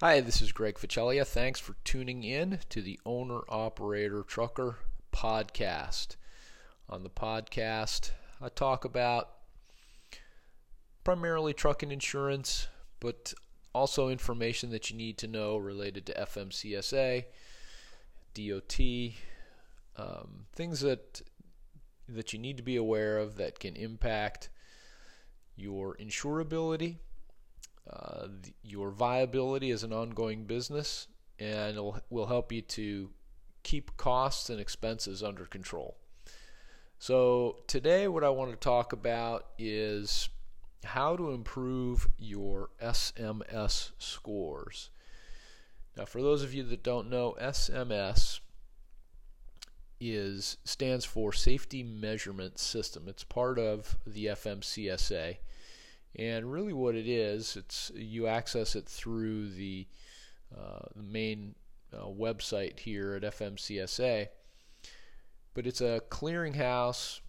Hi, this is Greg Ficelia. Thanks for tuning in to the Owner Operator Trucker podcast. On the podcast, I talk about primarily trucking insurance, but also information that you need to know related to FMCSA, DOT, um, things that that you need to be aware of that can impact your insurability uh, your viability as an ongoing business, and it will, will help you to keep costs and expenses under control. So, today, what I want to talk about is how to improve your SMS scores. Now, for those of you that don't know, SMS is stands for Safety Measurement System. It's part of the FMCSA and really, what it is, it's you access it through the, uh, the main uh, website here at FMCSA. But it's a clearinghouse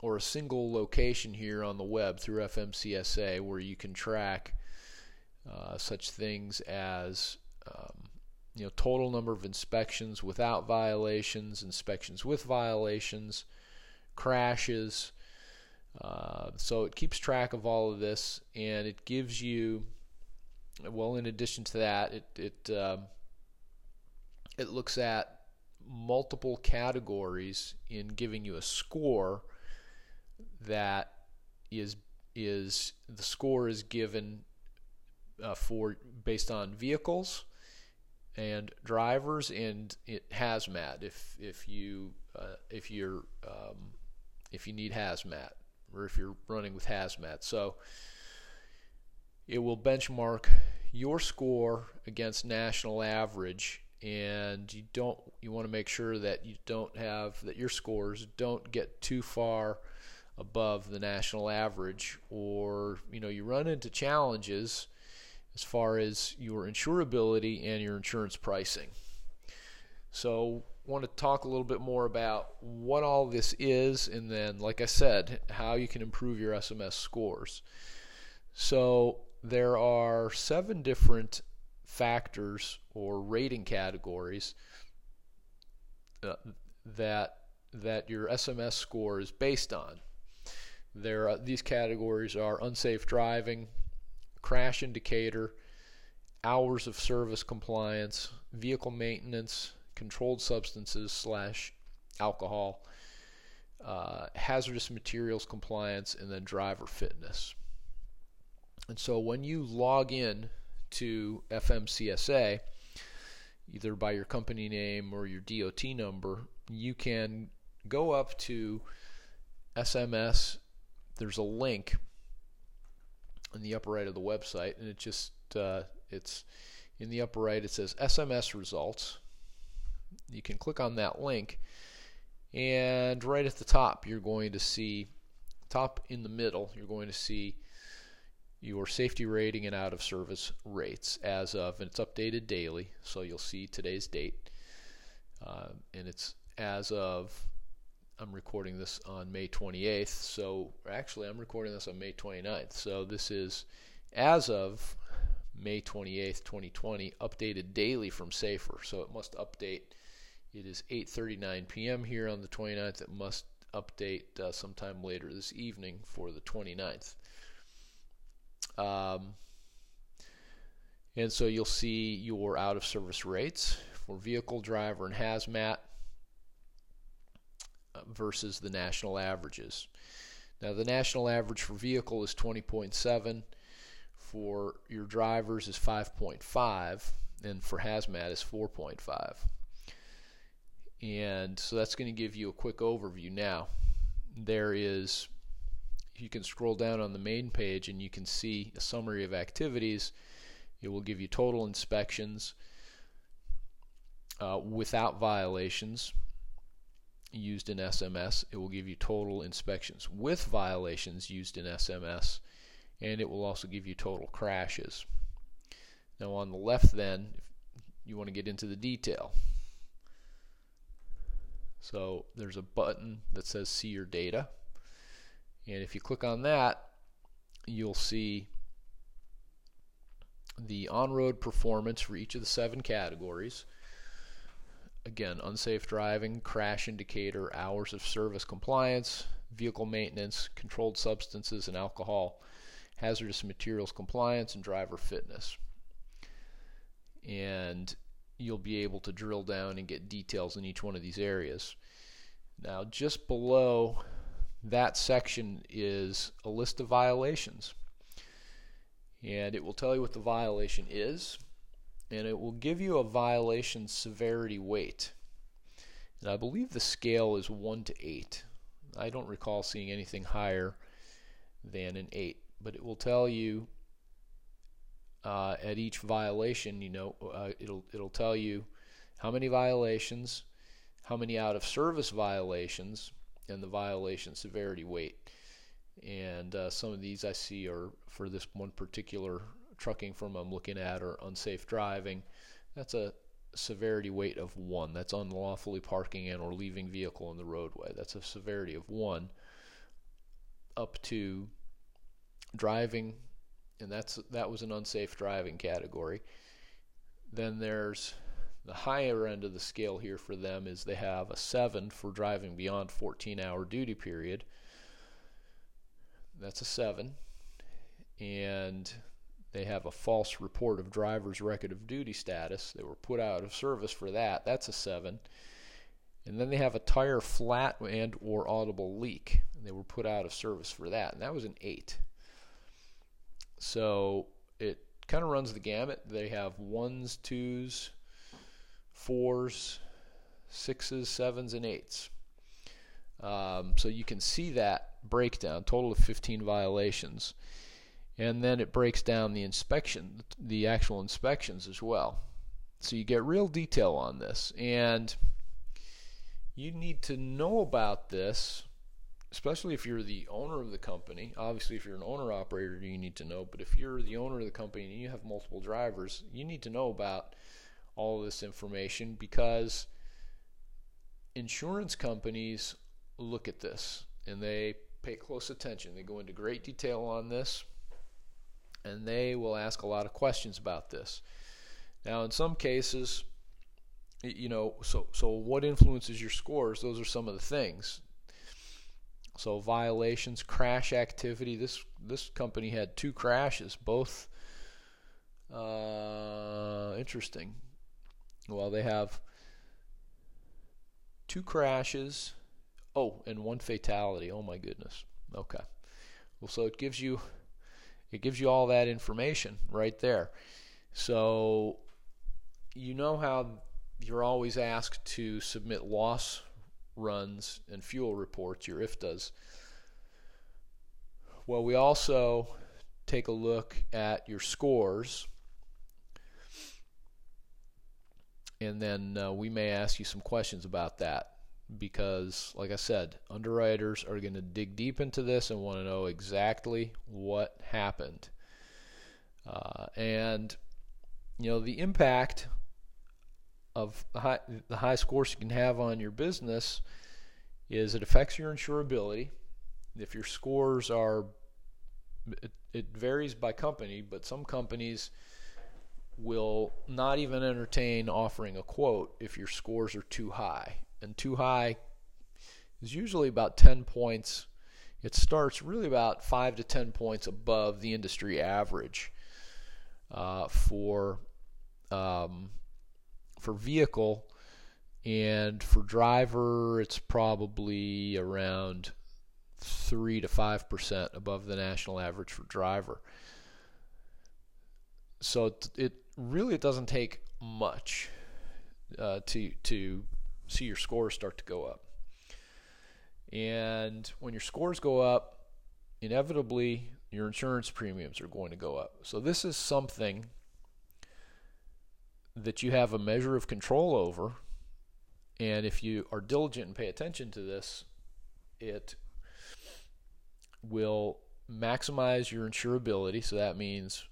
or a single location here on the web through FMCSA where you can track uh, such things as um, you know total number of inspections without violations, inspections with violations, crashes, uh, so it keeps track of all of this, and it gives you, well, in addition to that, it it uh, it looks at multiple categories in giving you a score that is is the score is given uh, for based on vehicles and drivers and it hazmat if if you uh, if you're um, if you need hazmat or if you're running with hazmat. So it will benchmark your score against national average and you don't you want to make sure that you don't have that your scores don't get too far above the national average or you know you run into challenges as far as your insurability and your insurance pricing. So want to talk a little bit more about what all this is and then like I said how you can improve your SMS scores. So there are seven different factors or rating categories uh, that that your SMS score is based on. There are, these categories are unsafe driving, crash indicator, hours of service compliance, vehicle maintenance, controlled substances slash alcohol, uh, hazardous materials compliance, and then driver fitness. And so when you log in to FMCSA, either by your company name or your DOT number, you can go up to SMS. There's a link in the upper right of the website, and it just uh, it's in the upper right. It says SMS results, you can click on that link and right at the top you're going to see top in the middle you're going to see your safety rating and out of service rates as of and it's updated daily so you'll see today's date uh, and it's as of I'm recording this on May 28th so actually I'm recording this on May 29th so this is as of May 28th 2020 updated daily from Safer so it must update it is 8:39 p.m. here on the 29th. It must update uh, sometime later this evening for the 29th. Um, and so you'll see your out of service rates for vehicle driver and hazmat uh, versus the national averages. Now, the national average for vehicle is 20.7, for your drivers is 5.5, and for hazmat is 4.5. And so that's going to give you a quick overview. Now, there is, you can scroll down on the main page and you can see a summary of activities. It will give you total inspections uh, without violations used in SMS. It will give you total inspections with violations used in SMS. And it will also give you total crashes. Now, on the left, then, you want to get into the detail. So there's a button that says see your data. And if you click on that, you'll see the on road performance for each of the seven categories. Again, unsafe driving, crash indicator, hours of service compliance, vehicle maintenance, controlled substances and alcohol, hazardous materials compliance, and driver fitness. And you'll be able to drill down and get details in each one of these areas. Now, just below that section is a list of violations and it will tell you what the violation is and it will give you a violation severity weight. And I believe the scale is 1 to 8. I don't recall seeing anything higher than an 8, but it will tell you uh, at each violation, you know, uh, it'll it'll tell you how many violations, how many out of service violations, and the violation severity weight. And uh, some of these I see are for this one particular trucking firm I'm looking at are unsafe driving. That's a severity weight of 1. That's unlawfully parking in or leaving vehicle in the roadway. That's a severity of 1 up to driving and that's that was an unsafe driving category. Then there's the higher end of the scale here for them is they have a 7 for driving beyond 14 hour duty period that's a 7. And they have a false report of driver's record of duty status. They were put out of service for that. That's a 7. And then they have a tire flat and or audible leak. They were put out of service for that. And that was an 8. So it kind of runs the gamut. They have ones, twos, fours, sixes, sevens, and eights. Um, so you can see that breakdown, total of 15 violations. And then it breaks down the inspection, the actual inspections as well. So you get real detail on this. And you need to know about this, especially if you're the owner of the company. Obviously, if you're an owner operator, you need to know. But if you're the owner of the company and you have multiple drivers, you need to know about all this information because insurance companies look at this and they pay close attention. They go into great detail on this, and they will ask a lot of questions about this. Now, in some cases, you know, so so what influences your scores? Those are some of the things. So violations, crash activity. This this company had two crashes, both uh, interesting. Well, they have two crashes Oh, and one fatality. Oh my goodness. Okay. Well, so it gives you it gives you all that information right there. So you know how you're always asked to submit loss runs and fuel reports, your IFTAs. Well, we also take a look at your scores. And then uh, we may ask you some questions about that because, like I said, underwriters are going to dig deep into this and want to know exactly what happened. Uh, and, you know, the impact of the high, the high scores you can have on your business is it affects your insurability. If your scores are, it, it varies by company, but some companies will not even entertain offering a quote if your scores are too high and too high is usually about 10 points. It starts really about 5 to 10 points above the industry average uh, for um, for vehicle and for driver it's probably around 3 to 5% above the national average for driver. So it, it really it doesn't take much uh, to to see your scores start to go up. And when your scores go up, inevitably your insurance premiums are going to go up. So this is something that you have a measure of control over. And if you are diligent and pay attention to this, it will maximize your insurability. So that means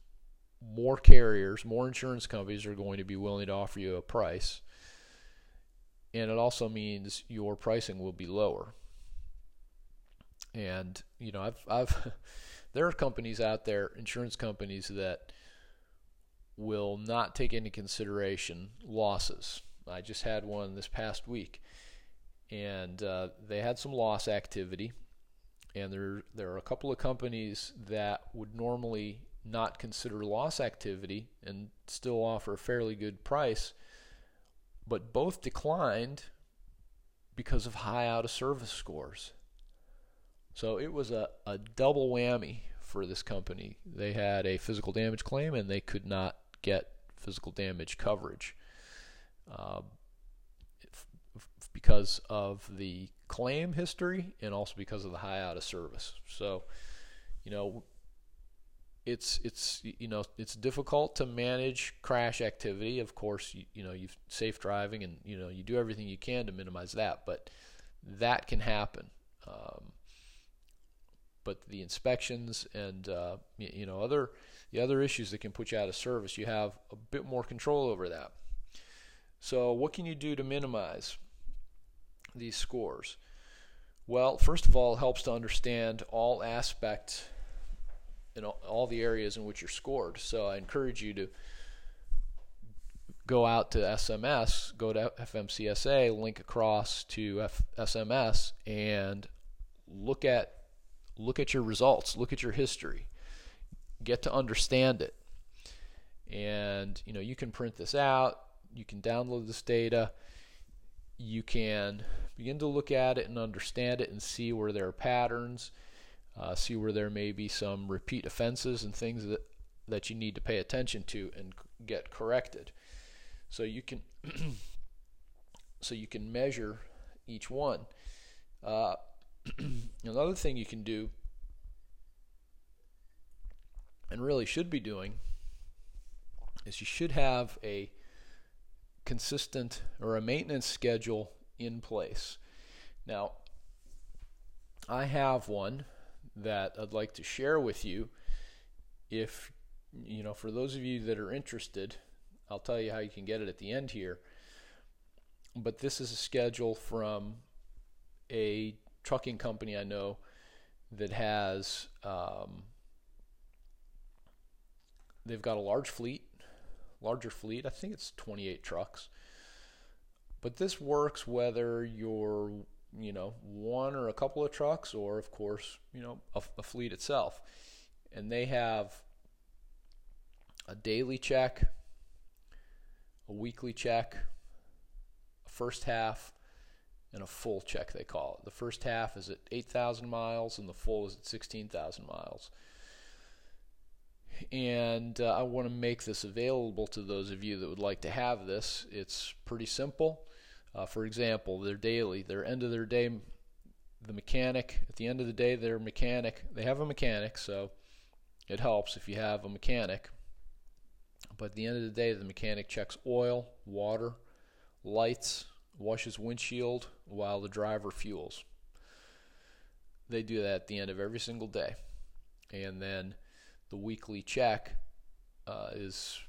more carriers, more insurance companies are going to be willing to offer you a price and it also means your pricing will be lower. And you know, I've I've there are companies out there, insurance companies that will not take into consideration losses. I just had one this past week, and uh, they had some loss activity. And there, there are a couple of companies that would normally not consider loss activity and still offer a fairly good price, but both declined because of high out of service scores. So it was a, a double whammy for this company. They had a physical damage claim and they could not get physical damage coverage uh, because of the claim history and also because of the high out of service. So, you know, it's it's you know it's difficult to manage crash activity. Of course, you, you know you've safe driving and you know you do everything you can to minimize that, but that can happen. Um, but the inspections and uh, you know other the other issues that can put you out of service, you have a bit more control over that. So, what can you do to minimize these scores? Well, first of all, it helps to understand all aspects in all the areas in which you're scored. So I encourage you to go out to SMS, go to FMCSA, link across to F- SMS, and look at look at your results, look at your history, get to understand it, and you know you can print this out, you can download this data, you can begin to look at it and understand it and see where there are patterns uh, see where there may be some repeat offenses and things that, that you need to pay attention to and get corrected. So you can so you can measure each one. Uh, another thing you can do, and really should be doing, is you should have a consistent or a maintenance schedule in place. Now, I have one that I'd like to share with you. If, you know, for those of you that are interested, I'll tell you how you can get it at the end here. But this is a schedule from a trucking company I know that has, um, they've got a large fleet, larger fleet. I think it's 28 trucks. But this works whether you're you know, one or a couple of trucks, or of course, you know, a, a fleet itself. And they have a daily check, a weekly check, a first half, and a full check, they call it. The first half is at 8,000 miles, and the full is at 16,000 miles. And uh, I want to make this available to those of you that would like to have this. It's pretty simple. Uh, for example, their daily, their end of their day, the mechanic, at the end of the day, their mechanic, they have a mechanic, so it helps if you have a mechanic. But at the end of the day, the mechanic checks oil, water, lights, washes windshield while the driver fuels. They do that at the end of every single day. And then the weekly check uh, is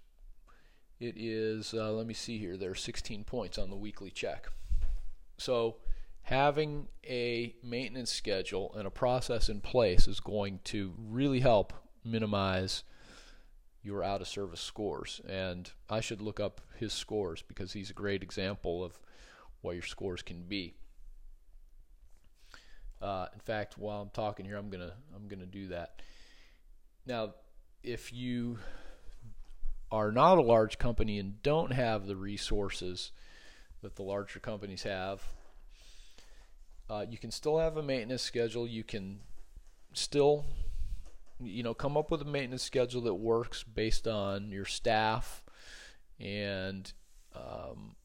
it is, uh, let me see here, there are 16 points on the weekly check. So, having a maintenance schedule and a process in place is going to really help minimize your out of service scores. And I should look up his scores because he's a great example of what your scores can be. Uh, in fact, while I'm talking here, I'm gonna I'm gonna do that. Now, if you are not a large company and don't have the resources that the larger companies have, uh, you can still have a maintenance schedule. You can still, you know, come up with a maintenance schedule that works based on your staff and, um,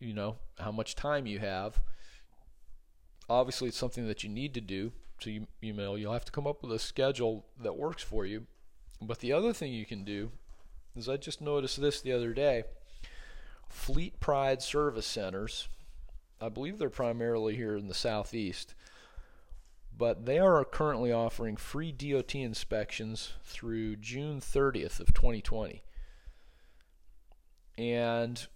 you know, how much time you have. Obviously, it's something that you need to do. You know, you'll have to come up with a schedule that works for you. But the other thing you can do is I just noticed this the other day. Fleet Pride service centers, I believe they're primarily here in the southeast, but they are currently offering free DOT inspections through June 30th of 2020. And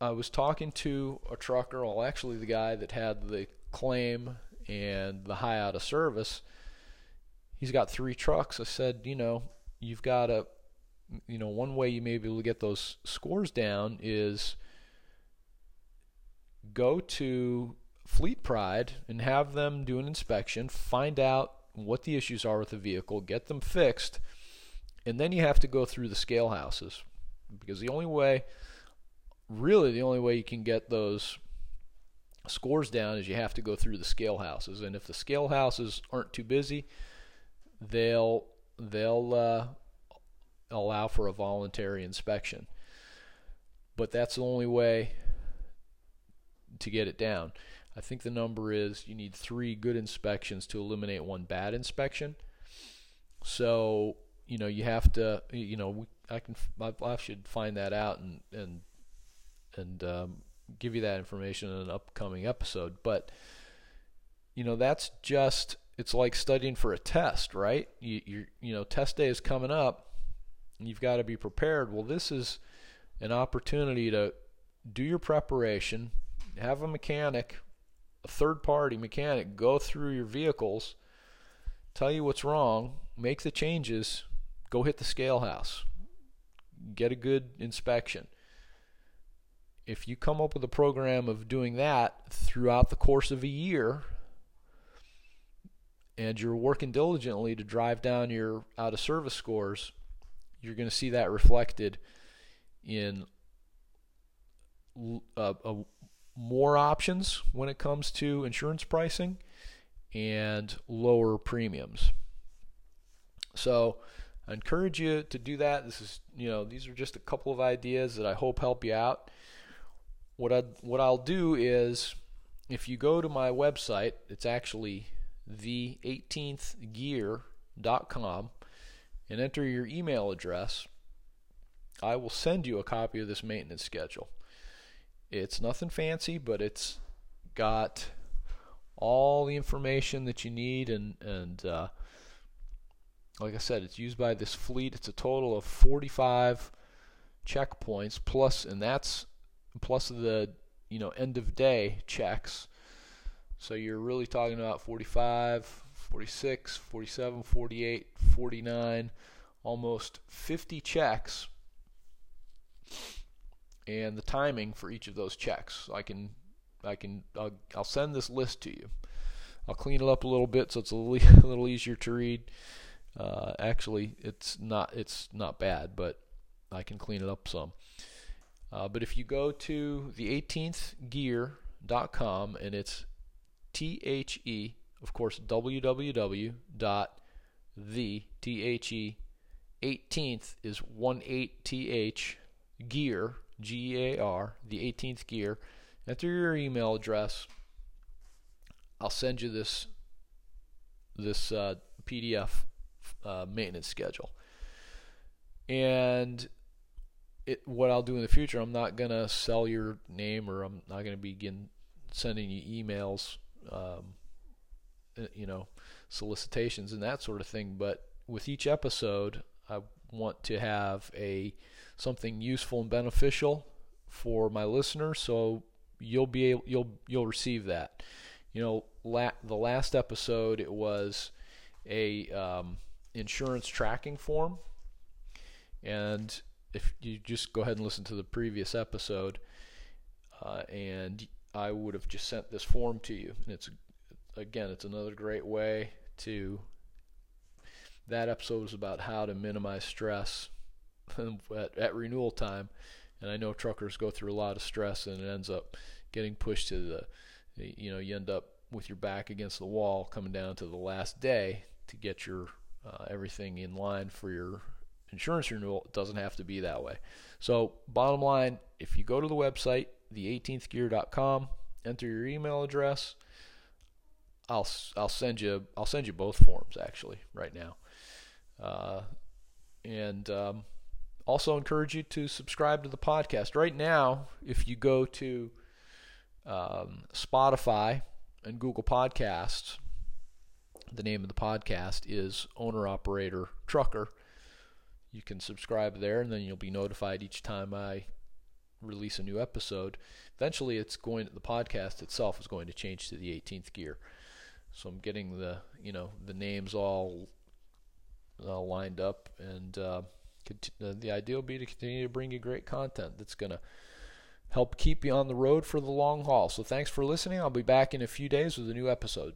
I was talking to a trucker, well, actually the guy that had the claim and the high out of service. He's got three trucks. I said, you know, you've got to you know, one way you may be able to get those scores down is go to Fleet Pride and have them do an inspection, find out what the issues are with the vehicle, get them fixed, and then you have to go through the scale houses because the only way, really, the only way you can get those scores down is you have to go through the scale houses, and if the scale houses aren't too busy, they'll they'll uh, allow for a voluntary inspection. But that's the only way to get it down. I think the number is you need three good inspections to eliminate one bad inspection. So you know you have to you know I can I should find that out and and and um, give you that information in an upcoming episode. But you know that's just it's like studying for a test, right? You you you know test day is coming up. And you've got to be prepared. Well, this is an opportunity to do your preparation, have a mechanic, a third party mechanic go through your vehicles, tell you what's wrong, make the changes, go hit the scale house, get a good inspection. If you come up with a program of doing that throughout the course of a year, and you're working diligently to drive down your out of service scores, you're going to see that reflected in uh, a more options when it comes to insurance pricing and lower premiums. So I encourage you to do that. This is, you know, these are just a couple of ideas that I hope help you out. What I what I'll do is if you go to my website, it's actually the18thgear.com and enter your email address, I will send you a copy of this maintenance schedule. It's nothing fancy, but it's got all the information that you need, and and uh, like I said, it's used by this fleet. It's a total of 45 checkpoints plus, and that's plus the you know end of day checks. So you're really talking about 45, 46, 47, 48, 49, almost 50 checks and the timing for each of those checks. I can I can I'll, I'll send this list to you. I'll clean it up a little bit so it's a little, a little easier to read. Uh, actually, it's not it's not bad, but I can clean it up some. Uh, but if you go to the 18thgear.com and it's T H E, of course, www dot the T H E 18th is 18 th gear G A R, the 18th gear. Enter your email address. I'll send you this this uh, PDF uh, maintenance schedule. And it, what I'll do in the future, I'm not gonna sell your name, or I'm not gonna begin sending you emails, um, uh, you know, solicitations and that sort of thing. But with each episode, I want to have a something useful and beneficial for my listeners. So you'll be able, you'll you'll receive that. You know, la- the last episode it was a um, insurance tracking form, and if you just go ahead and listen to the previous episode, uh, and I would have just sent this form to you, and it's again, it's another great way to. That episode was about how to minimize stress at, at renewal time. And I know truckers go through a lot of stress and it ends up getting pushed to the, you know, you end up with your back against the wall coming down to the last day to get your uh, everything in line for your insurance renewal. It doesn't have to be that way. So, bottom line, if you go to the website, the18thgear.com, enter your email address, I'll I'll send you I'll send you both forms actually right now, uh, and um, also encourage you to subscribe to the podcast. Right now, if you go to um, Spotify and Google Podcasts, the name of the podcast is Owner Operator Trucker. You can subscribe there, and then you'll be notified each time I release a new episode. Eventually, it's going. The podcast itself is going to change to the 18th gear. So I'm getting the you know the names all, all lined up and. Uh, uh, the idea will be to continue to bring you great content that's going to help keep you on the road for the long haul. So thanks for listening. I'll be back in a few days with a new episode.